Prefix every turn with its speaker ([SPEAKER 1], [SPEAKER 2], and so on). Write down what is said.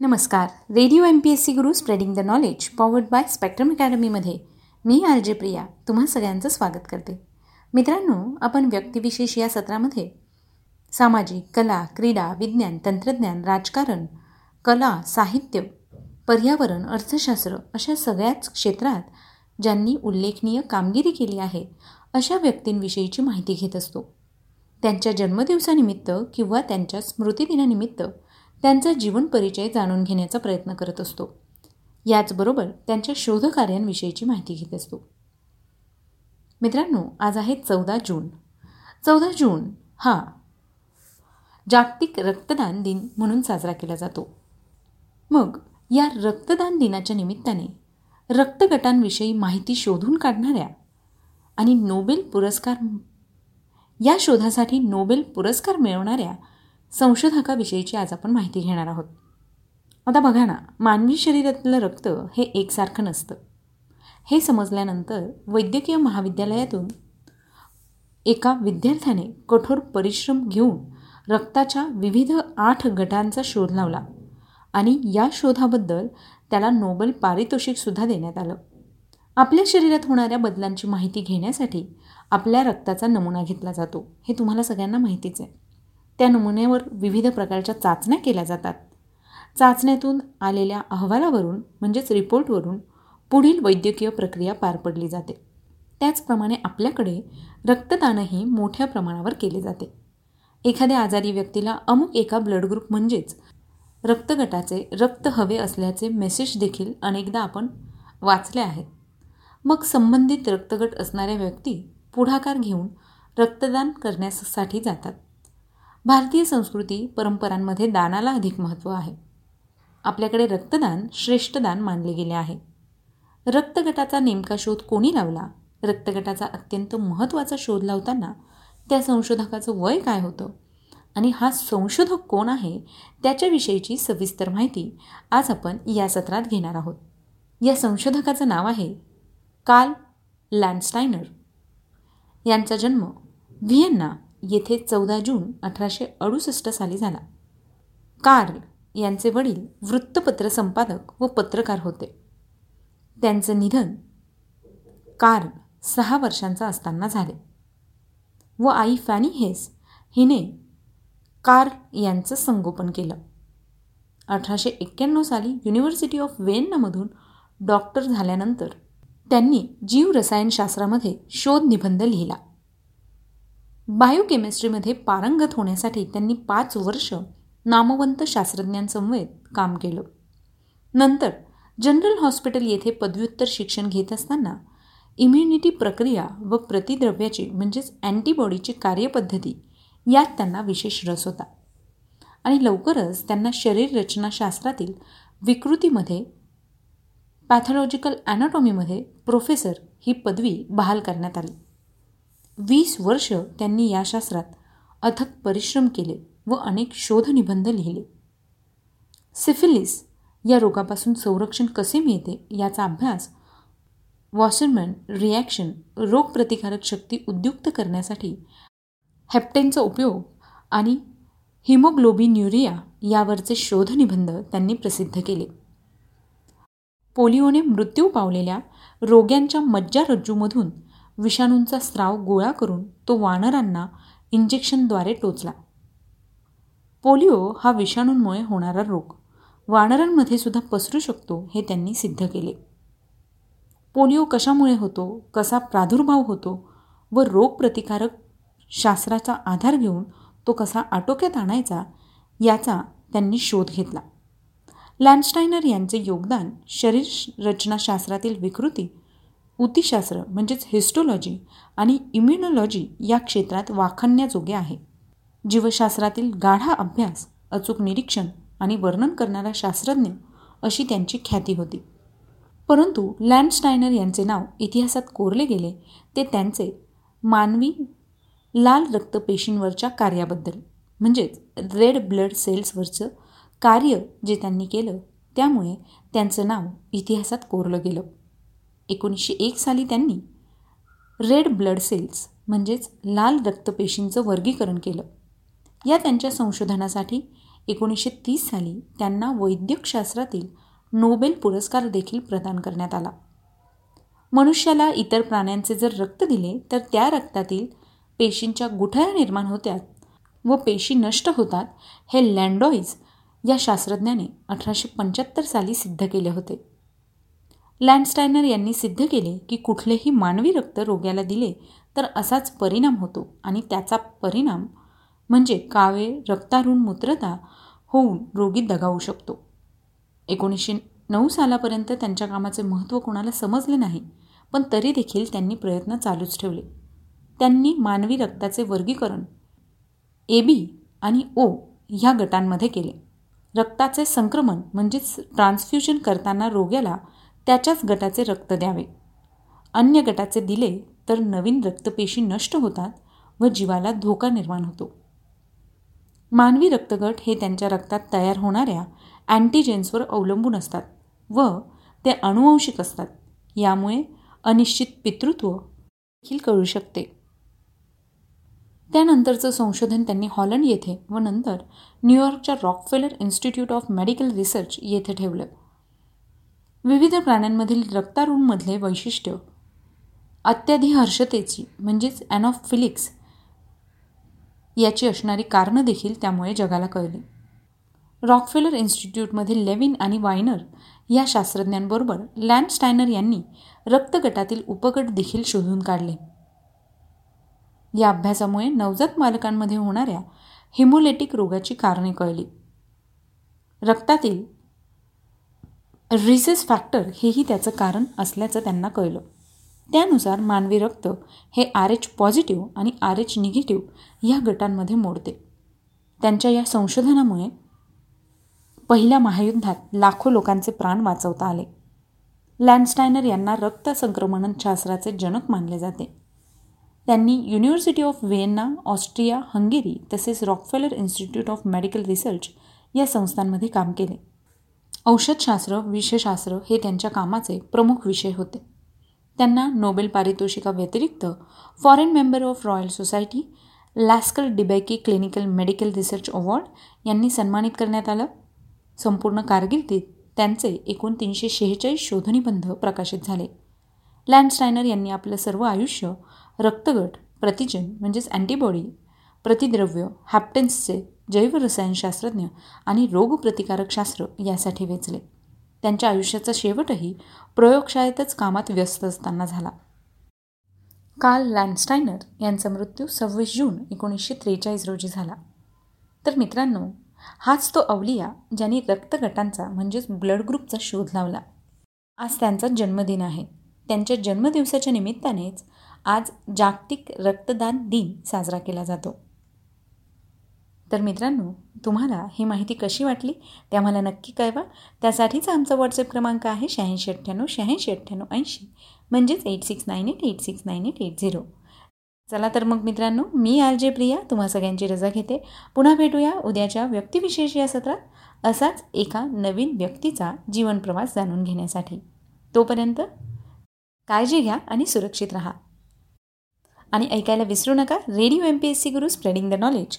[SPEAKER 1] नमस्कार. Radio M P S C Guru spreading the knowledge powered by spectrum अकॅडमीमध्ये मी R J Priya तुम्हा सगळ्यांचं स्वागत करते. मित्रांनो आपण व्यक्तिविशेष या सत्रामध्ये सामाजिक कला क्रीडा विज्ञान तंत्रज्ञान राजकारण कला साहित्य पर्यावरण अर्थशास्त्र अशा सगळ्याच क्षेत्रात ज्यांनी उल्लेखनीय कामगिरी केली आहे अशा व्यक्तींविषयीची माहिती घेत असतो. त्यांच्या जन्मदिवसानिमित्त किंवा त्यांच्या स्मृतिदिनानिमित्त त्यांचा जीवन परिचय जाणून घेण्याचा प्रयत्न करत असतो. याचबरोबर त्यांच्या शोधकार्यांविषयीची माहिती घेत असतो. मित्रांनो आज आहे चौदा जून. चौदा जून हा जागतिक रक्तदान दिन म्हणून साजरा केला जातो. मग या रक्तदान दिनाच्या निमित्ताने रक्तगटांविषयी माहिती शोधून काढणाऱ्या आणि नोबेल पुरस्कार या शोधासाठी नोबेल पुरस्कार मिळवणाऱ्या संशोधकाविषयीची आज आपण माहिती घेणार आहोत. आता बघा ना मानवी शरीरातलं रक्त हे एकसारखं नसतं. हे समजल्यानंतर वैद्यकीय महाविद्यालयातून एका विद्यार्थ्याने कठोर परिश्रम घेऊन रक्ताच्या विविध आठ गटांचा शोध लावला आणि या शोधाबद्दल त्याला नोबेल पारितोषिकसुद्धा देण्यात आलं. आपल्या शरीरात होणाऱ्या बदलांची माहिती घेण्यासाठी आपल्या रक्ताचा नमुना घेतला जातो. हे तुम्हाला सगळ्यांना माहितीच आहे. त्या नमुन्यावर विविध प्रकारच्या चाचण्या केल्या जातात. चाचण्यातून आलेल्या अहवालावरून म्हणजेच रिपोर्टवरून पुढील वैद्यकीय प्रक्रिया पार पडली जाते. त्याचप्रमाणे आपल्याकडे रक्तदानही मोठ्या प्रमाणावर केले जाते. एखाद्या आजारी व्यक्तीला अमुक एका ब्लड ग्रुप म्हणजेच रक्तगटाचे रक्त हवे असल्याचे मेसेज देखील अनेकदा आपण वाचले आहेत. मग संबंधित रक्तगट असणाऱ्या व्यक्ती पुढाकार घेऊन रक्तदान करण्यासाठी जातात. भारतीय संस्कृती परंपरांमध्ये दानाला अधिक महत्त्व आहे. आपल्याकडे रक्तदान श्रेष्ठदान मानले गेले आहे. रक्तगटाचा नेमका शोध कोणी लावला? रक्तगटाचा अत्यंत महत्त्वाचा शोध लावताना त्या संशोधकाचं वय काय होतं? आणि हा संशोधक कोण आहे? त्याच्याविषयीची सविस्तर माहिती आज आपण या सत्रात घेणार आहोत. या संशोधकाचं नाव आहे कार्ल लँडस्टायनर. यांचा जन्म व्हिएन्ना येथे चौदा जून अठराशे अडुसष्ट साली झाला. कार्ल यांचे वडील वृत्तपत्र संपादक व पत्रकार होते. त्यांचं निधन कार्ल सहा वर्षांचा असताना झाले. व आई फॅनी हेस हिने कार्ल यांचं संगोपन केलं. अठराशे एक्क्याण्णव साली युनिव्हर्सिटी ऑफ वेन्नामधून डॉक्टर झाल्यानंतर त्यांनी जीवरसायनशास्त्रामध्ये शोध निबंध लिहिला. बायोकेमिस्ट्रीमध्ये पारंगत होण्यासाठी त्यांनी पाच वर्ष नामवंत शास्त्रज्ञांसमवेत काम केलं. नंतर जनरल हॉस्पिटल येथे पदव्युत्तर शिक्षण घेत असताना इम्युनिटी प्रक्रिया व प्रतिद्रव्याची म्हणजेच अँटीबॉडीची कार्यपद्धती यात त्यांना विशेष रस होता. आणि लवकरच त्यांना शरीररचनाशास्त्रातील विकृतीमध्ये पॅथॉलॉजिकल ॲनाटॉमीमध्ये प्रोफेसर ही पदवी बहाल करण्यात आली. वीस वर्ष त्यांनी या शास्त्रात अथक परिश्रम केले व अनेक शोधनिबंध लिहिले. सिफिलिस या रोगापासून संरक्षण कसे मिळते याचा अभ्यास वॉशरमॅन रिॲक्शन रोगप्रतिकारक शक्ती उद्युक्त करण्यासाठी हेप्टेनचा उपयोग आणि हिमोग्लोबिन्युरिया यावरचे शोधनिबंध त्यांनी प्रसिद्ध केले. पोलिओने मृत्यू पावलेल्या रोग्यांच्या मज्जारज्जूमधून विषाणूंचा स्राव गोळा करून तो वानरांना इंजेक्शनद्वारे टोचला. पोलिओ हा विषाणूंमुळे होणारा रोग. वानरांमध्ये सुद्धा पसरू शकतो हे त्यांनी सिद्ध केले. पोलिओ कशामुळे होतो कसा प्रादुर्भाव होतो व रोगप्रतिकारक शास्त्राचा आधार घेऊन तो कसा आटोक्यात आणायचा याचा त्यांनी शोध घेतला. लँडस्टायनर यांचे योगदान शरीर रचनाशास्त्रातील विकृती ऊतीशास्त्र म्हणजेच हिस्टोलॉजी आणि इम्युनॉलॉजी या क्षेत्रात वाखाणण्याजोगे आहे. जीवशास्त्रातील गाढा अभ्यास अचूक निरीक्षण आणि वर्णन करणारा शास्त्रज्ञ अशी त्यांची ख्याती होती. परंतु लँडस्टायनर यांचे नाव इतिहासात कोरले गेले ते त्यांचे मानवी लाल रक्तपेशींवरच्या कार्याबद्दल म्हणजेच रेड ब्लड सेल्सवरचं कार्य जे त्यांनी केलं त्यामुळे त्यांचं नाव इतिहासात कोरलं गेलं. एकोणीसशे एक साली त्यांनी रेड ब्लड सेल्स म्हणजेच लाल रक्तपेशींचं वर्गीकरण केलं. या त्यांच्या संशोधनासाठी एकोणीसशे तीस साली त्यांना वैद्यकशास्त्रातील नोबेल पुरस्कार देखील प्रदान करण्यात आला. मनुष्याला इतर प्राण्यांचे जर रक्त दिले तर त्या रक्तातील पेशींच्या गुठळ्या निर्माण होत्यात व पेशी नष्ट होतात हे लँडॉईज या शास्त्रज्ञाने अठराशे पंच्याहत्तर साली सिद्ध केले होते. लँडस्टायनर यांनी सिद्ध केले की कुठलेही मानवी रक्त रोग्याला दिले तर असाच परिणाम होतो. आणि त्याचा परिणाम म्हणजे कावे रक्तारुण मूत्रता होऊन रोगी दगावू शकतो. एकोणीसशे नऊ सालापर्यंत त्यांच्या कामाचे महत्त्व कोणाला समजले नाही पण तरी देखील त्यांनी प्रयत्न चालूच ठेवले. त्यांनी मानवी रक्ताचे वर्गीकरण ए बी आणि ओ ह्या गटांमध्ये केले. रक्ताचे संक्रमण म्हणजेच ट्रान्सफ्युजन करताना रोग्याला त्याच्याच गटाचे रक्त द्यावे. अन्य गटाचे दिले तर नवीन रक्तपेशी नष्ट होतात व जीवाला धोका निर्माण होतो. मानवी रक्तगट हे त्यांच्या रक्तात तयार होणाऱ्या अँटीजेन्सवर अवलंबून असतात व ते अणुवंशिक असतात. यामुळे अनिश्चित पितृत्व देखील कळू शकते. त्यानंतरचं संशोधन त्यांनी हॉलंड येथे व नंतर न्यूयॉर्कच्या Rockefeller Institute of Medical Research येथे ठेवलं. विविध प्राण्यांमधील रक्तारूंमधले वैशिष्ट्य. अत्याधिहर्षतेची म्हणजेच ॲनॉफिलिक्स याची असणारी कारणं देखील त्यामुळे जगाला कळली. रॉकफेलर इन्स्टिट्यूटमधील लेविन आणि वायनर या शास्त्रज्ञांबरोबर लँडस्टायनर यांनी रक्तगटातील उपगट देखील शोधून काढले. या अभ्यासामुळे नवजात मालकांमध्ये होणाऱ्या हिमोलेटिक रोगाची कारणे कळली. रक्तातील रिसेस फॅक्टर हेही त्याचं कारण असल्याचं त्यांना कळलं. त्यानुसार मानवी रक्त हे आर एच पॉझिटिव्ह आणि आर एच निगेटिव्ह या गटांमध्ये मोडते. त्यांच्या या संशोधनामुळे पहिल्या महायुद्धात लाखो लोकांचे प्राण वाचवता आले. लँडस्टायनर यांना रक्त शास्त्राचे जनक मानले जाते. त्यांनी University of Vienna Austria Hungary तसेच Rockefeller Institute of Medical Research या संस्थांमध्ये काम केले. औषधशास्त्र विषशास्त्र हे त्यांच्या कामाचे प्रमुख विषय होते. त्यांना Nobel पारितोषिकाव्यतिरिक्त Foreign Member of Royal Society Lasker DeBakey Clinical Medical Research Award यांनी सन्मानित करण्यात आलं. संपूर्ण कारकिर्दीत त्यांचे एकूण तीनशे शेहेचाळीस शोधनिबंध प्रकाशित झाले. लँडस्टायनर यांनी आपलं सर्व आयुष्य रक्तगट प्रतिजन म्हणजेच अँटीबॉडी प्रतिद्रव्य हॅप्टेन्सचे जैवरसायनशास्त्रज्ञ आणि रोगप्रतिकारक शास्त्र यासाठी वेचले. त्यांच्या आयुष्याचा शेवटही प्रयोगशाळेतच कामात व्यस्त असताना झाला. कार्ल लँडस्टायनर यांचा मृत्यू सव्वीस जून एकोणीसशे त्रेचाळीस रोजी झाला. तर मित्रांनो हाच तो अवलिया ज्यांनी रक्तगटांचा म्हणजेच ब्लड ग्रुपचा शोध लावला. आज त्यांचा जन्मदिन आहे. त्यांच्या जन्मदिवसाच्या निमित्तानेच आज जागतिक रक्तदान दिन साजरा केला जातो. तर मित्रांनो तुम्हाला ही माहिती कशी वाटली ते आम्हाला नक्की कळवा. त्यासाठीचा आमचा व्हॉट्सअप क्रमांक आहे शहाऐंशी अठ्ठ्याण्णव शहाऐंशी अठ्ठ्याण्णव ऐंशी. म्हणजेच eight six nine eight eight six nine eight eight zero चला तर मग मित्रांनो मी आर जे प्रिया तुम्हा सगळ्यांची रजा घेते. पुन्हा भेटूया उद्याच्या व्यक्तिविशेष या सत्रात. असाच एका नवीन व्यक्तीचा जीवनप्रवास जाणून घेण्यासाठी. तोपर्यंत काळजी घ्या आणि सुरक्षित राहा. आणि ऐकायला विसरू नका radio M P S C Guru spreading the knowledge